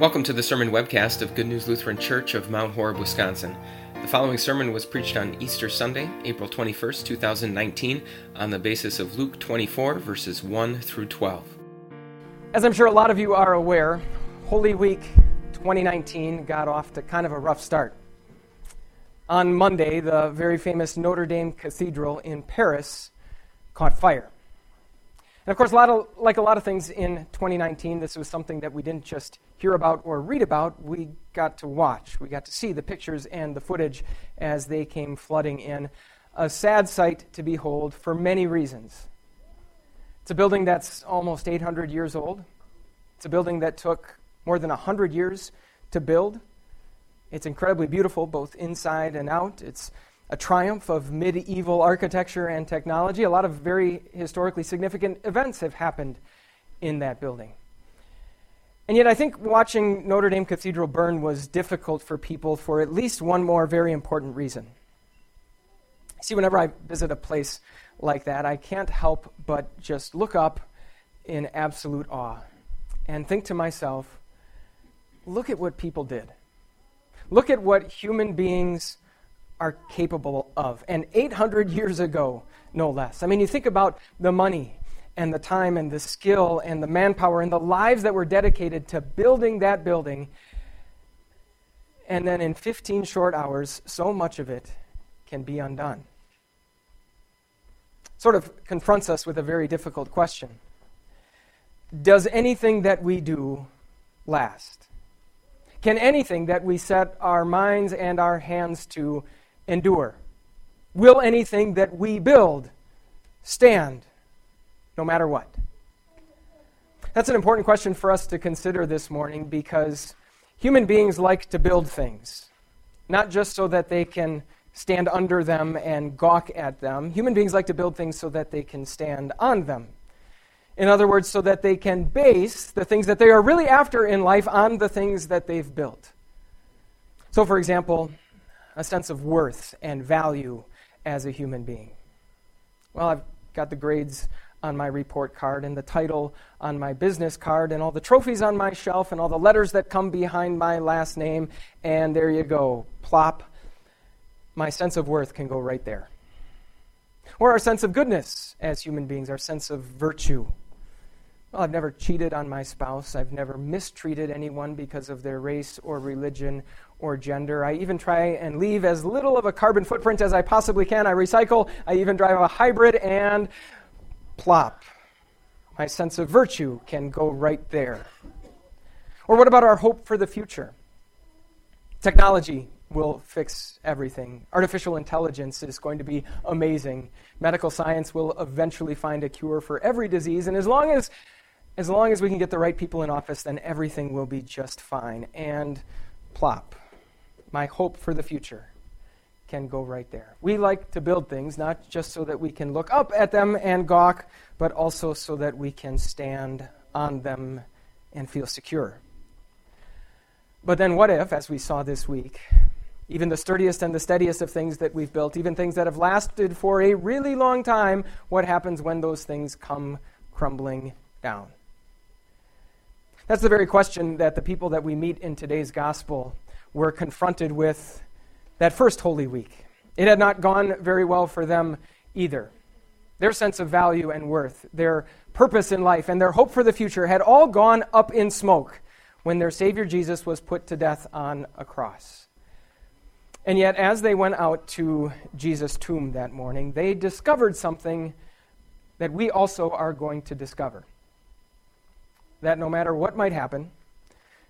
Welcome to the sermon webcast of Good News Lutheran Church of Mount Horeb, Wisconsin. The following sermon was preached on Easter Sunday, April 21st, 2019, on the basis of Luke 24, verses 1 through 12. As I'm sure a lot of you are aware, Holy Week 2019 got off to kind of a rough start. On Monday, the very famous Notre Dame Cathedral in Paris caught fire. And of course, a of, like a lot of things in 2019, this was something that we didn't just hear about or read about. We got to watch. We got to see the pictures and the footage as they came flooding in. A sad sight to behold for many reasons. It's a building that's almost 800 years old. It's a building that took more than 100 years to build. It's incredibly beautiful, both inside and out. It's a triumph of medieval architecture and technology. A lot of very historically significant events have happened in that building. And yet, I think watching Notre Dame Cathedral burn was difficult for people for at least one more very important reason. See, whenever I visit a place like that, I can't help but just look up in absolute awe and think to myself, look at what people did. Look at what human beings are capable of. And 800 years ago, no less. I mean, you think about the money and the time and the skill and the manpower and the lives that were dedicated to building that building. And then in 15 short hours, so much of it can be undone. Sort of confronts us with a very difficult question Does anything that we do last? Can anything that we set our minds and our hands to endure? Will anything that we build stand no matter what? That's an important question for us to consider this morning because human beings like to build things, not just so that they can stand under them and gawk at them. Human beings like to build things so that they can stand on them. In other words, so that they can base the things that they are really after in life on the things that they've built. So, for example, a sense of worth and value as a human being. Well, I've got the grades on my report card and the title on my business card and all the trophies on my shelf and all the letters that come behind my last name, and there you go. Plop. My sense of worth can go right there. Or our sense of goodness as human beings, our sense of virtue. Well, I've never cheated on my spouse. I've never mistreated anyone because of their race or religion or gender. I even try and leave as little of a carbon footprint as I possibly can. I recycle. I even drive a hybrid and plop. My sense of virtue can go right there. Or what about our hope for the future? Technology will fix everything. Artificial intelligence is going to be amazing. Medical science will eventually find a cure for every disease, and as long as as long as we can get the right people in office, then everything will be just fine. And plop my hope for the future can go right there. We like to build things not just so that we can look up at them and gawk, but also so that we can stand on them and feel secure. But then, what if, as we saw this week, even the sturdiest and the steadiest of things that we've built, even things that have lasted for a really long time, what happens when those things come crumbling down? That's the very question that the people that we meet in today's gospel were confronted with that first Holy Week. It had not gone very well for them either. Their sense of value and worth, their purpose in life, and their hope for the future had all gone up in smoke when their Savior Jesus was put to death on a cross. And yet, as they went out to Jesus' tomb that morning, they discovered something that we also are going to discover. That no matter what might happen,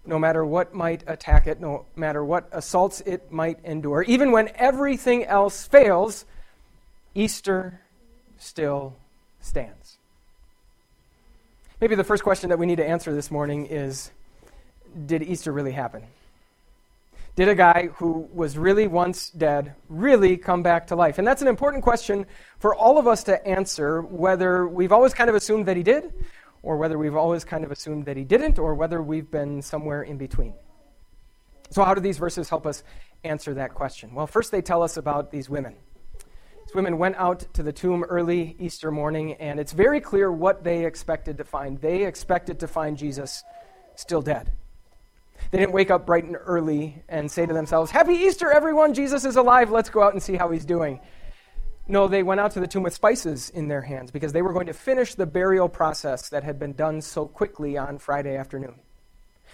no matter what might attack it, no matter what assaults it might endure. Even when everything else fails, Easter still stands. Maybe the first question that we need to answer this morning is Did Easter really happen? Did a guy who was really once dead really come back to life? And that's an important question for all of us to answer, whether we've always kind of assumed that he did, or whether we've always kind of assumed that he didn't, or whether we've been somewhere in between. So, how do these verses help us answer that question? Well, first, they tell us about these women. These women went out to the tomb early Easter morning, and it's very clear what they expected to find. They expected to find Jesus still dead. They didn't wake up bright and early and say to themselves, Happy Easter, everyone! Jesus is alive. Let's go out and see how he's doing. No, they went out to the tomb with spices in their hands because they were going to finish the burial process that had been done so quickly on Friday afternoon.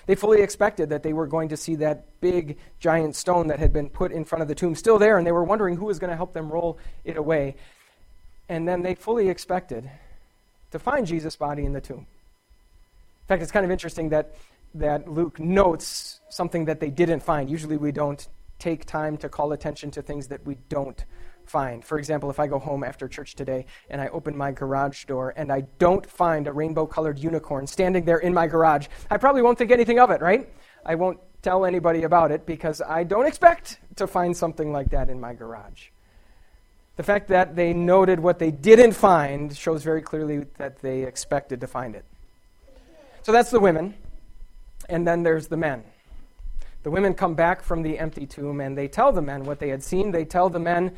They fully expected that they were going to see that big giant stone that had been put in front of the tomb still there, and they were wondering who was going to help them roll it away. And then they fully expected to find Jesus' body in the tomb. In fact, it's kind of interesting that, that Luke notes something that they didn't find. Usually we don't take time to call attention to things that we don't find. For example, if I go home after church today and I open my garage door and I don't find a rainbow colored unicorn standing there in my garage, I probably won't think anything of it, right? I won't tell anybody about it because I don't expect to find something like that in my garage. The fact that they noted what they didn't find shows very clearly that they expected to find it. So that's the women. And then there's the men. The women come back from the empty tomb and they tell the men what they had seen. They tell the men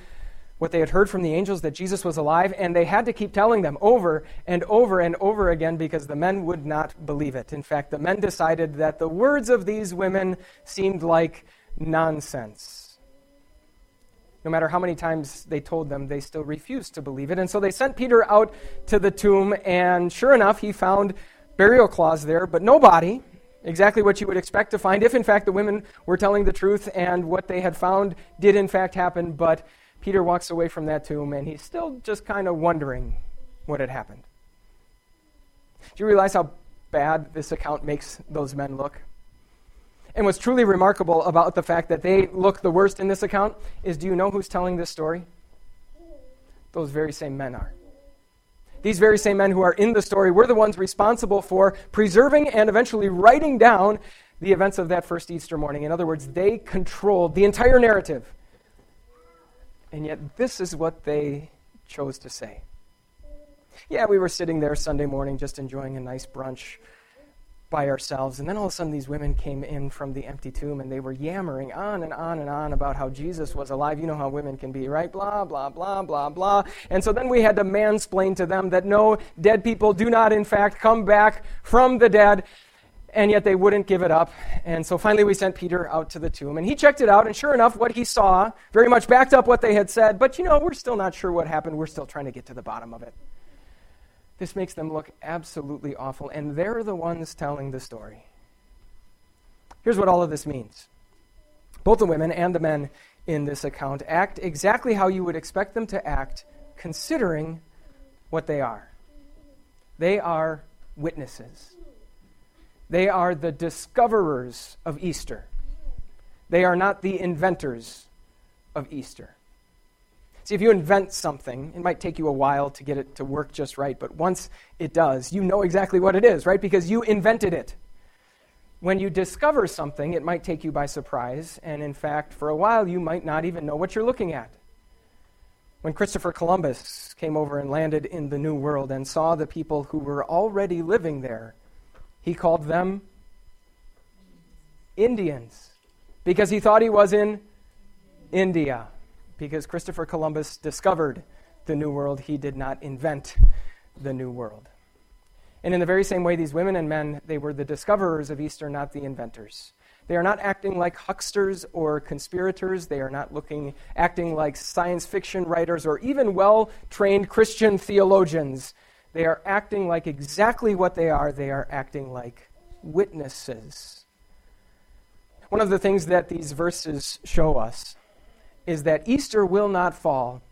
what they had heard from the angels that Jesus was alive, and they had to keep telling them over and over and over again because the men would not believe it. In fact, the men decided that the words of these women seemed like nonsense. No matter how many times they told them, they still refused to believe it. And so they sent Peter out to the tomb, and sure enough, he found burial cloths there, but no body. Exactly what you would expect to find if, in fact, the women were telling the truth and what they had found did, in fact, happen, but Peter walks away from that tomb and he's still just kind of wondering what had happened. Do you realize how bad this account makes those men look? And what's truly remarkable about the fact that they look the worst in this account is do you know who's telling this story? Those very same men are. These very same men who are in the story were the ones responsible for preserving and eventually writing down the events of that first Easter morning. In other words, they controlled the entire narrative and yet, this is what they chose to say. Yeah, we were sitting there Sunday morning just enjoying a nice brunch by ourselves. And then all of a sudden, these women came in from the empty tomb and they were yammering on and on and on about how Jesus was alive. You know how women can be, right? Blah, blah, blah, blah, blah. And so then we had to mansplain to them that no, dead people do not, in fact, come back from the dead and yet they wouldn't give it up. And so finally, we sent Peter out to the tomb, and he checked it out, and sure enough, what he saw very much backed up what they had said. But you know, we're still not sure what happened. We're still trying to get to the bottom of it. This makes them look absolutely awful, and they're the ones telling the story. Here's what all of this means both the women and the men in this account act exactly how you would expect them to act, considering what they are. They are witnesses. They are the discoverers of Easter. They are not the inventors of Easter. See, if you invent something, it might take you a while to get it to work just right, but once it does, you know exactly what it is, right? Because you invented it. When you discover something, it might take you by surprise, and in fact, for a while, you might not even know what you're looking at. When Christopher Columbus came over and landed in the New World and saw the people who were already living there, he called them Indians because he thought he was in India. Because Christopher Columbus discovered the New World, he did not invent the New World. And in the very same way, these women and men, they were the discoverers of Easter, not the inventors. They are not acting like hucksters or conspirators. They are not looking, acting like science fiction writers or even well trained Christian theologians. They are acting like exactly what they are. They are acting like witnesses. One of the things that these verses show us is that Easter will not fall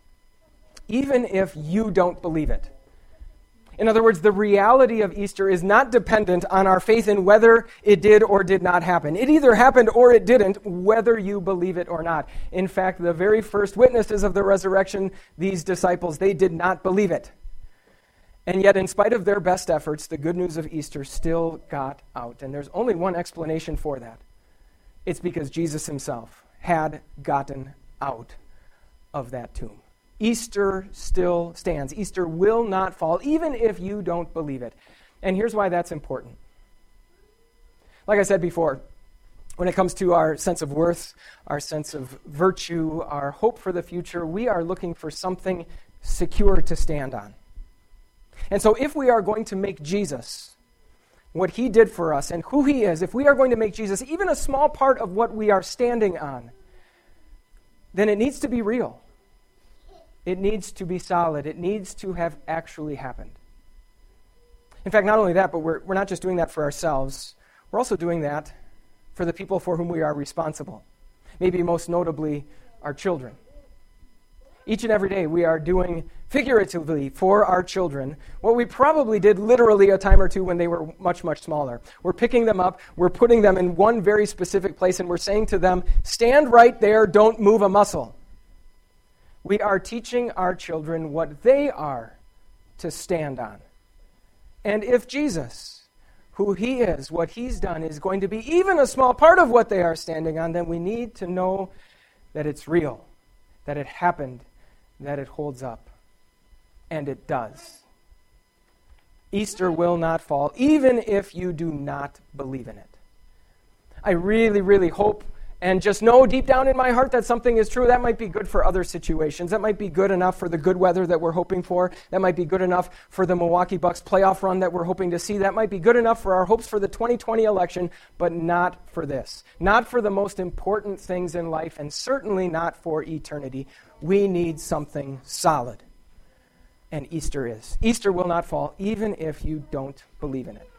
even if you don't believe it. In other words, the reality of Easter is not dependent on our faith in whether it did or did not happen. It either happened or it didn't, whether you believe it or not. In fact, the very first witnesses of the resurrection, these disciples, they did not believe it. And yet, in spite of their best efforts, the good news of Easter still got out. And there's only one explanation for that it's because Jesus himself had gotten out of that tomb. Easter still stands. Easter will not fall, even if you don't believe it. And here's why that's important. Like I said before, when it comes to our sense of worth, our sense of virtue, our hope for the future, we are looking for something secure to stand on. And so, if we are going to make Jesus what he did for us and who he is, if we are going to make Jesus even a small part of what we are standing on, then it needs to be real. It needs to be solid. It needs to have actually happened. In fact, not only that, but we're, we're not just doing that for ourselves, we're also doing that for the people for whom we are responsible. Maybe most notably, our children. Each and every day, we are doing figuratively for our children what we probably did literally a time or two when they were much, much smaller. We're picking them up, we're putting them in one very specific place, and we're saying to them, Stand right there, don't move a muscle. We are teaching our children what they are to stand on. And if Jesus, who he is, what he's done, is going to be even a small part of what they are standing on, then we need to know that it's real, that it happened, that it holds up. And it does. Easter will not fall, even if you do not believe in it. I really, really hope and just know deep down in my heart that something is true. That might be good for other situations. That might be good enough for the good weather that we're hoping for. That might be good enough for the Milwaukee Bucks playoff run that we're hoping to see. That might be good enough for our hopes for the 2020 election, but not for this. Not for the most important things in life, and certainly not for eternity. We need something solid. And Easter is. Easter will not fall, even if you don't believe in it.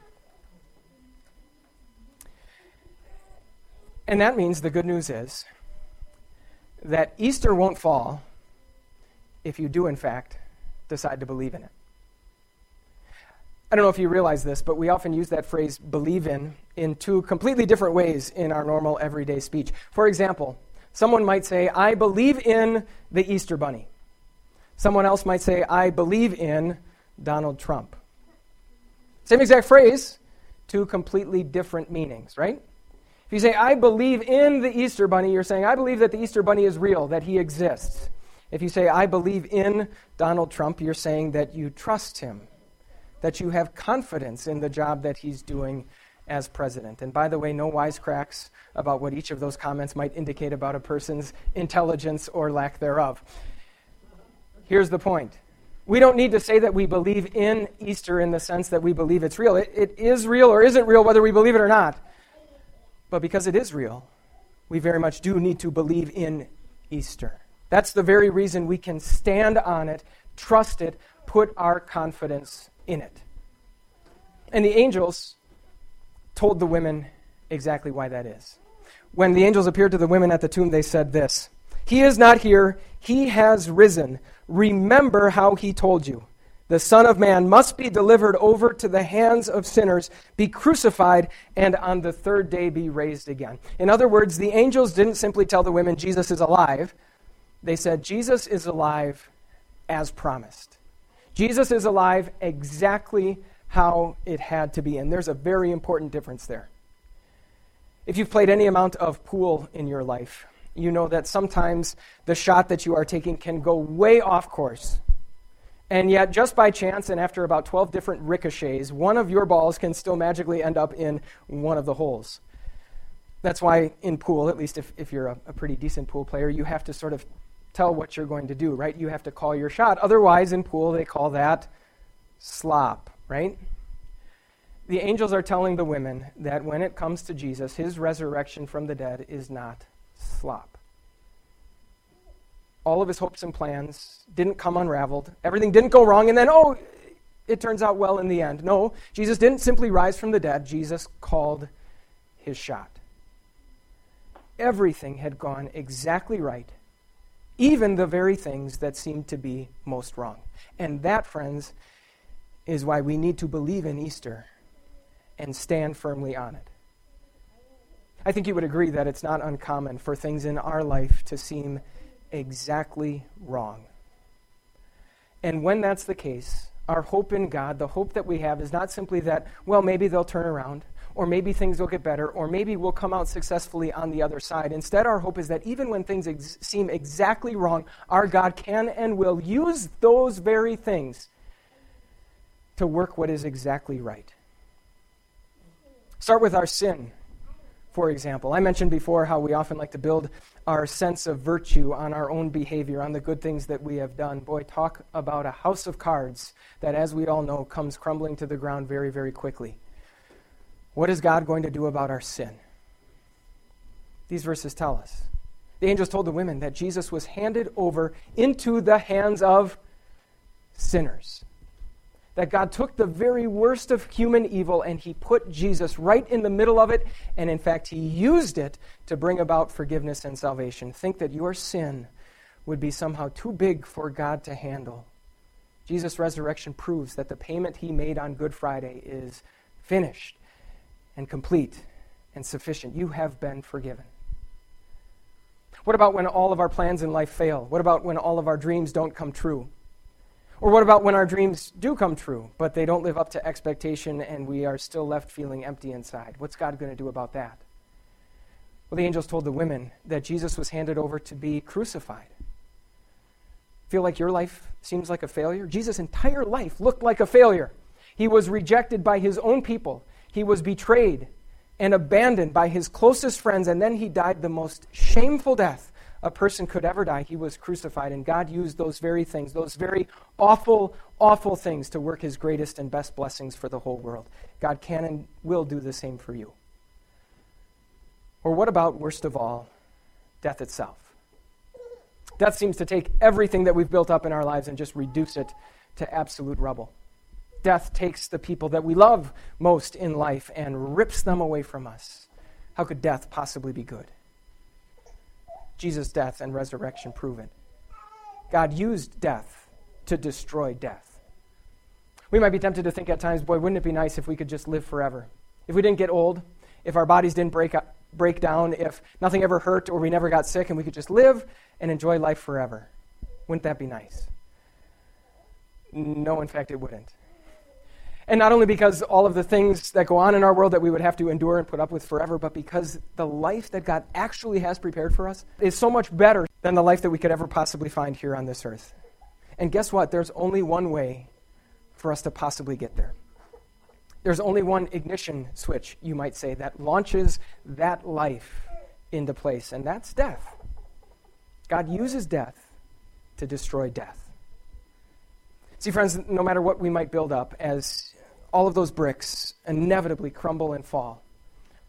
And that means the good news is that Easter won't fall if you do, in fact, decide to believe in it. I don't know if you realize this, but we often use that phrase believe in in two completely different ways in our normal everyday speech. For example, someone might say, I believe in the Easter Bunny. Someone else might say, I believe in Donald Trump. Same exact phrase, two completely different meanings, right? If you say, I believe in the Easter Bunny, you're saying, I believe that the Easter Bunny is real, that he exists. If you say, I believe in Donald Trump, you're saying that you trust him, that you have confidence in the job that he's doing as president. And by the way, no wisecracks about what each of those comments might indicate about a person's intelligence or lack thereof. Here's the point. We don't need to say that we believe in Easter in the sense that we believe it's real. It, it is real or isn't real, whether we believe it or not. But because it is real, we very much do need to believe in Easter. That's the very reason we can stand on it, trust it, put our confidence in it. And the angels told the women exactly why that is. When the angels appeared to the women at the tomb, they said this He is not here, he has risen. Remember how he told you the Son of Man must be delivered over to the hands of sinners, be crucified, and on the third day be raised again. In other words, the angels didn't simply tell the women Jesus is alive, they said Jesus is alive as promised. Jesus is alive exactly how it had to be. And there's a very important difference there. If you've played any amount of pool in your life, you know that sometimes the shot that you are taking can go way off course and yet, just by chance, and after about 12 different ricochets, one of your balls can still magically end up in one of the holes. That's why in pool, at least if, if you're a, a pretty decent pool player, you have to sort of tell what you're going to do, right? You have to call your shot. Otherwise, in pool, they call that slop, right? The angels are telling the women that when it comes to Jesus, his resurrection from the dead is not slop all of his hopes and plans didn't come unraveled. Everything didn't go wrong, and then, oh, it turns out well in the end. No, Jesus didn't simply rise from the dead, Jesus called his shot. Everything had gone exactly right, even the very things that seemed to be most wrong. And that, friends, is why we need to believe in Easter and stand firmly on it. I think you would agree that it's not uncommon for things in our life to seem exactly wrong. And when that's the case, our hope in God, the hope that we have, is not simply that, well, maybe they'll turn around, or maybe things will get better, or maybe we'll come out successfully on the other side. Instead, our hope is that even when things ex- seem exactly wrong, our God can and will use those very things to work what is exactly right. Start with our sin, for example. I mentioned before how we often like to build our sense of virtue on our own behavior, on the good things that we have done. Boy, talk about a house of cards that, as we all know, comes crumbling to the ground very, very quickly. What is God going to do about our sin? These verses tell us. The angels told the women that Jesus was handed over into the hands of sinners. That God took the very worst of human evil and he put Jesus right in the middle of it, and in fact, he used it to bring about forgiveness and salvation. Think that your sin would be somehow too big for God to handle. Jesus' resurrection proves that the payment he made on Good Friday is finished and complete and sufficient. You have been forgiven. What about when all of our plans in life fail? What about when all of our dreams don't come true? Or what about when our dreams do come true, but they don't live up to expectation and we are still left feeling empty inside? What's God going to do about that? Well, the angels told the women that Jesus was handed over to be crucified. Feel like your life seems like a failure? Jesus' entire life looked like a failure. He was rejected by his own people, he was betrayed and abandoned by his closest friends, and then he died the most shameful death a person could ever die. He was crucified, and God used those very things, those very awful, awful things, to work his greatest and best blessings for the whole world. God can and will do the same for you. Or what about, worst of all, death itself? Death seems to take everything that we've built up in our lives and just reduce it to absolute rubble. Death takes the people that we love most in life and rips them away from us. How could death possibly be good? Jesus' death and resurrection prove it. God used death to destroy death. We might be tempted to think at times, boy, wouldn't it be nice if we could just live forever? If we didn't get old, if our bodies didn't break, up, break down, if nothing ever hurt or we never got sick and we could just live and enjoy life forever. Wouldn't that be nice? No, in fact, it wouldn't. And not only because all of the things that go on in our world that we would have to endure and put up with forever, but because the life that God actually has prepared for us is so much better than the life that we could ever possibly find here on this earth. And guess what? There's only one way for us to possibly get there. There's only one ignition switch, you might say, that launches that life into place, and that's death. God uses death to destroy death. See, friends, no matter what we might build up as all of those bricks inevitably crumble and fall.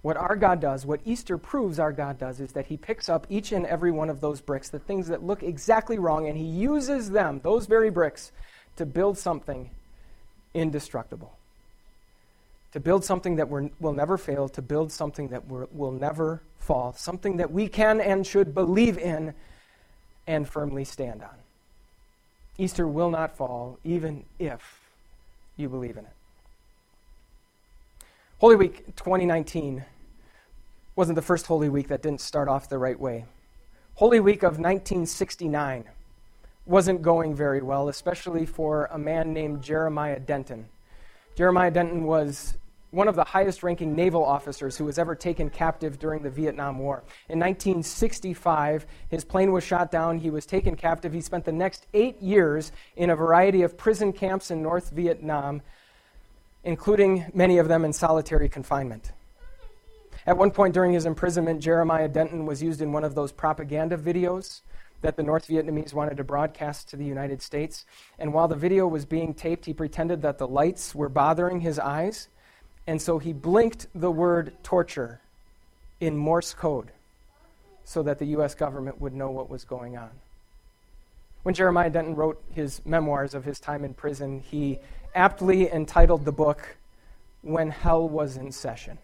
What our God does, what Easter proves our God does, is that He picks up each and every one of those bricks, the things that look exactly wrong, and He uses them, those very bricks, to build something indestructible. To build something that will never fail, to build something that will never fall, something that we can and should believe in and firmly stand on. Easter will not fall, even if you believe in it. Holy Week 2019 wasn't the first Holy Week that didn't start off the right way. Holy Week of 1969 wasn't going very well, especially for a man named Jeremiah Denton. Jeremiah Denton was one of the highest ranking naval officers who was ever taken captive during the Vietnam War. In 1965, his plane was shot down. He was taken captive. He spent the next eight years in a variety of prison camps in North Vietnam including many of them in solitary confinement. At one point during his imprisonment, Jeremiah Denton was used in one of those propaganda videos that the North Vietnamese wanted to broadcast to the United States. And while the video was being taped, he pretended that the lights were bothering his eyes. And so he blinked the word torture in Morse code so that the U.S. government would know what was going on. When Jeremiah Denton wrote his memoirs of his time in prison, he aptly entitled the book When Hell Was in Session.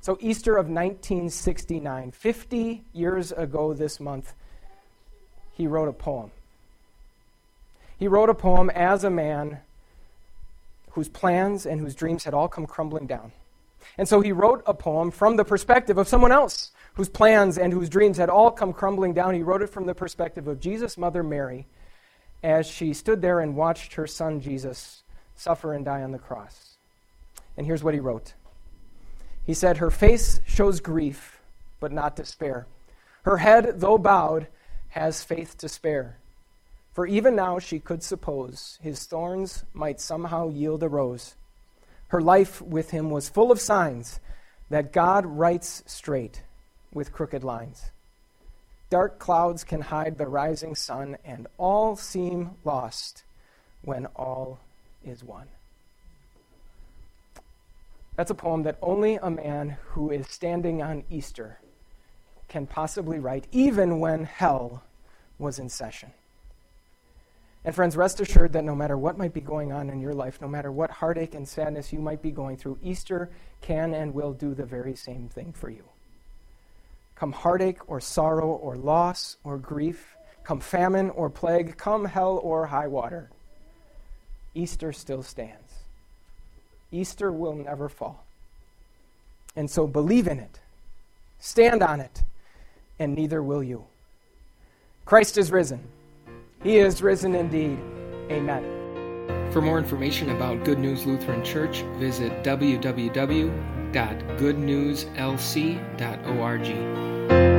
So, Easter of 1969, 50 years ago this month, he wrote a poem. He wrote a poem as a man whose plans and whose dreams had all come crumbling down. And so he wrote a poem from the perspective of someone else whose plans and whose dreams had all come crumbling down. He wrote it from the perspective of Jesus' mother, Mary, as she stood there and watched her son Jesus suffer and die on the cross. And here's what he wrote He said, Her face shows grief, but not despair. Her head, though bowed, has faith to spare. For even now she could suppose his thorns might somehow yield a rose. Her life with him was full of signs that God writes straight with crooked lines. Dark clouds can hide the rising sun, and all seem lost when all is won. That's a poem that only a man who is standing on Easter can possibly write, even when hell was in session. And friends, rest assured that no matter what might be going on in your life, no matter what heartache and sadness you might be going through, Easter can and will do the very same thing for you. Come heartache or sorrow or loss or grief, come famine or plague, come hell or high water, Easter still stands. Easter will never fall. And so believe in it, stand on it, and neither will you. Christ is risen. He is risen indeed. Amen. For more information about Good News Lutheran Church, visit www.goodnewslc.org.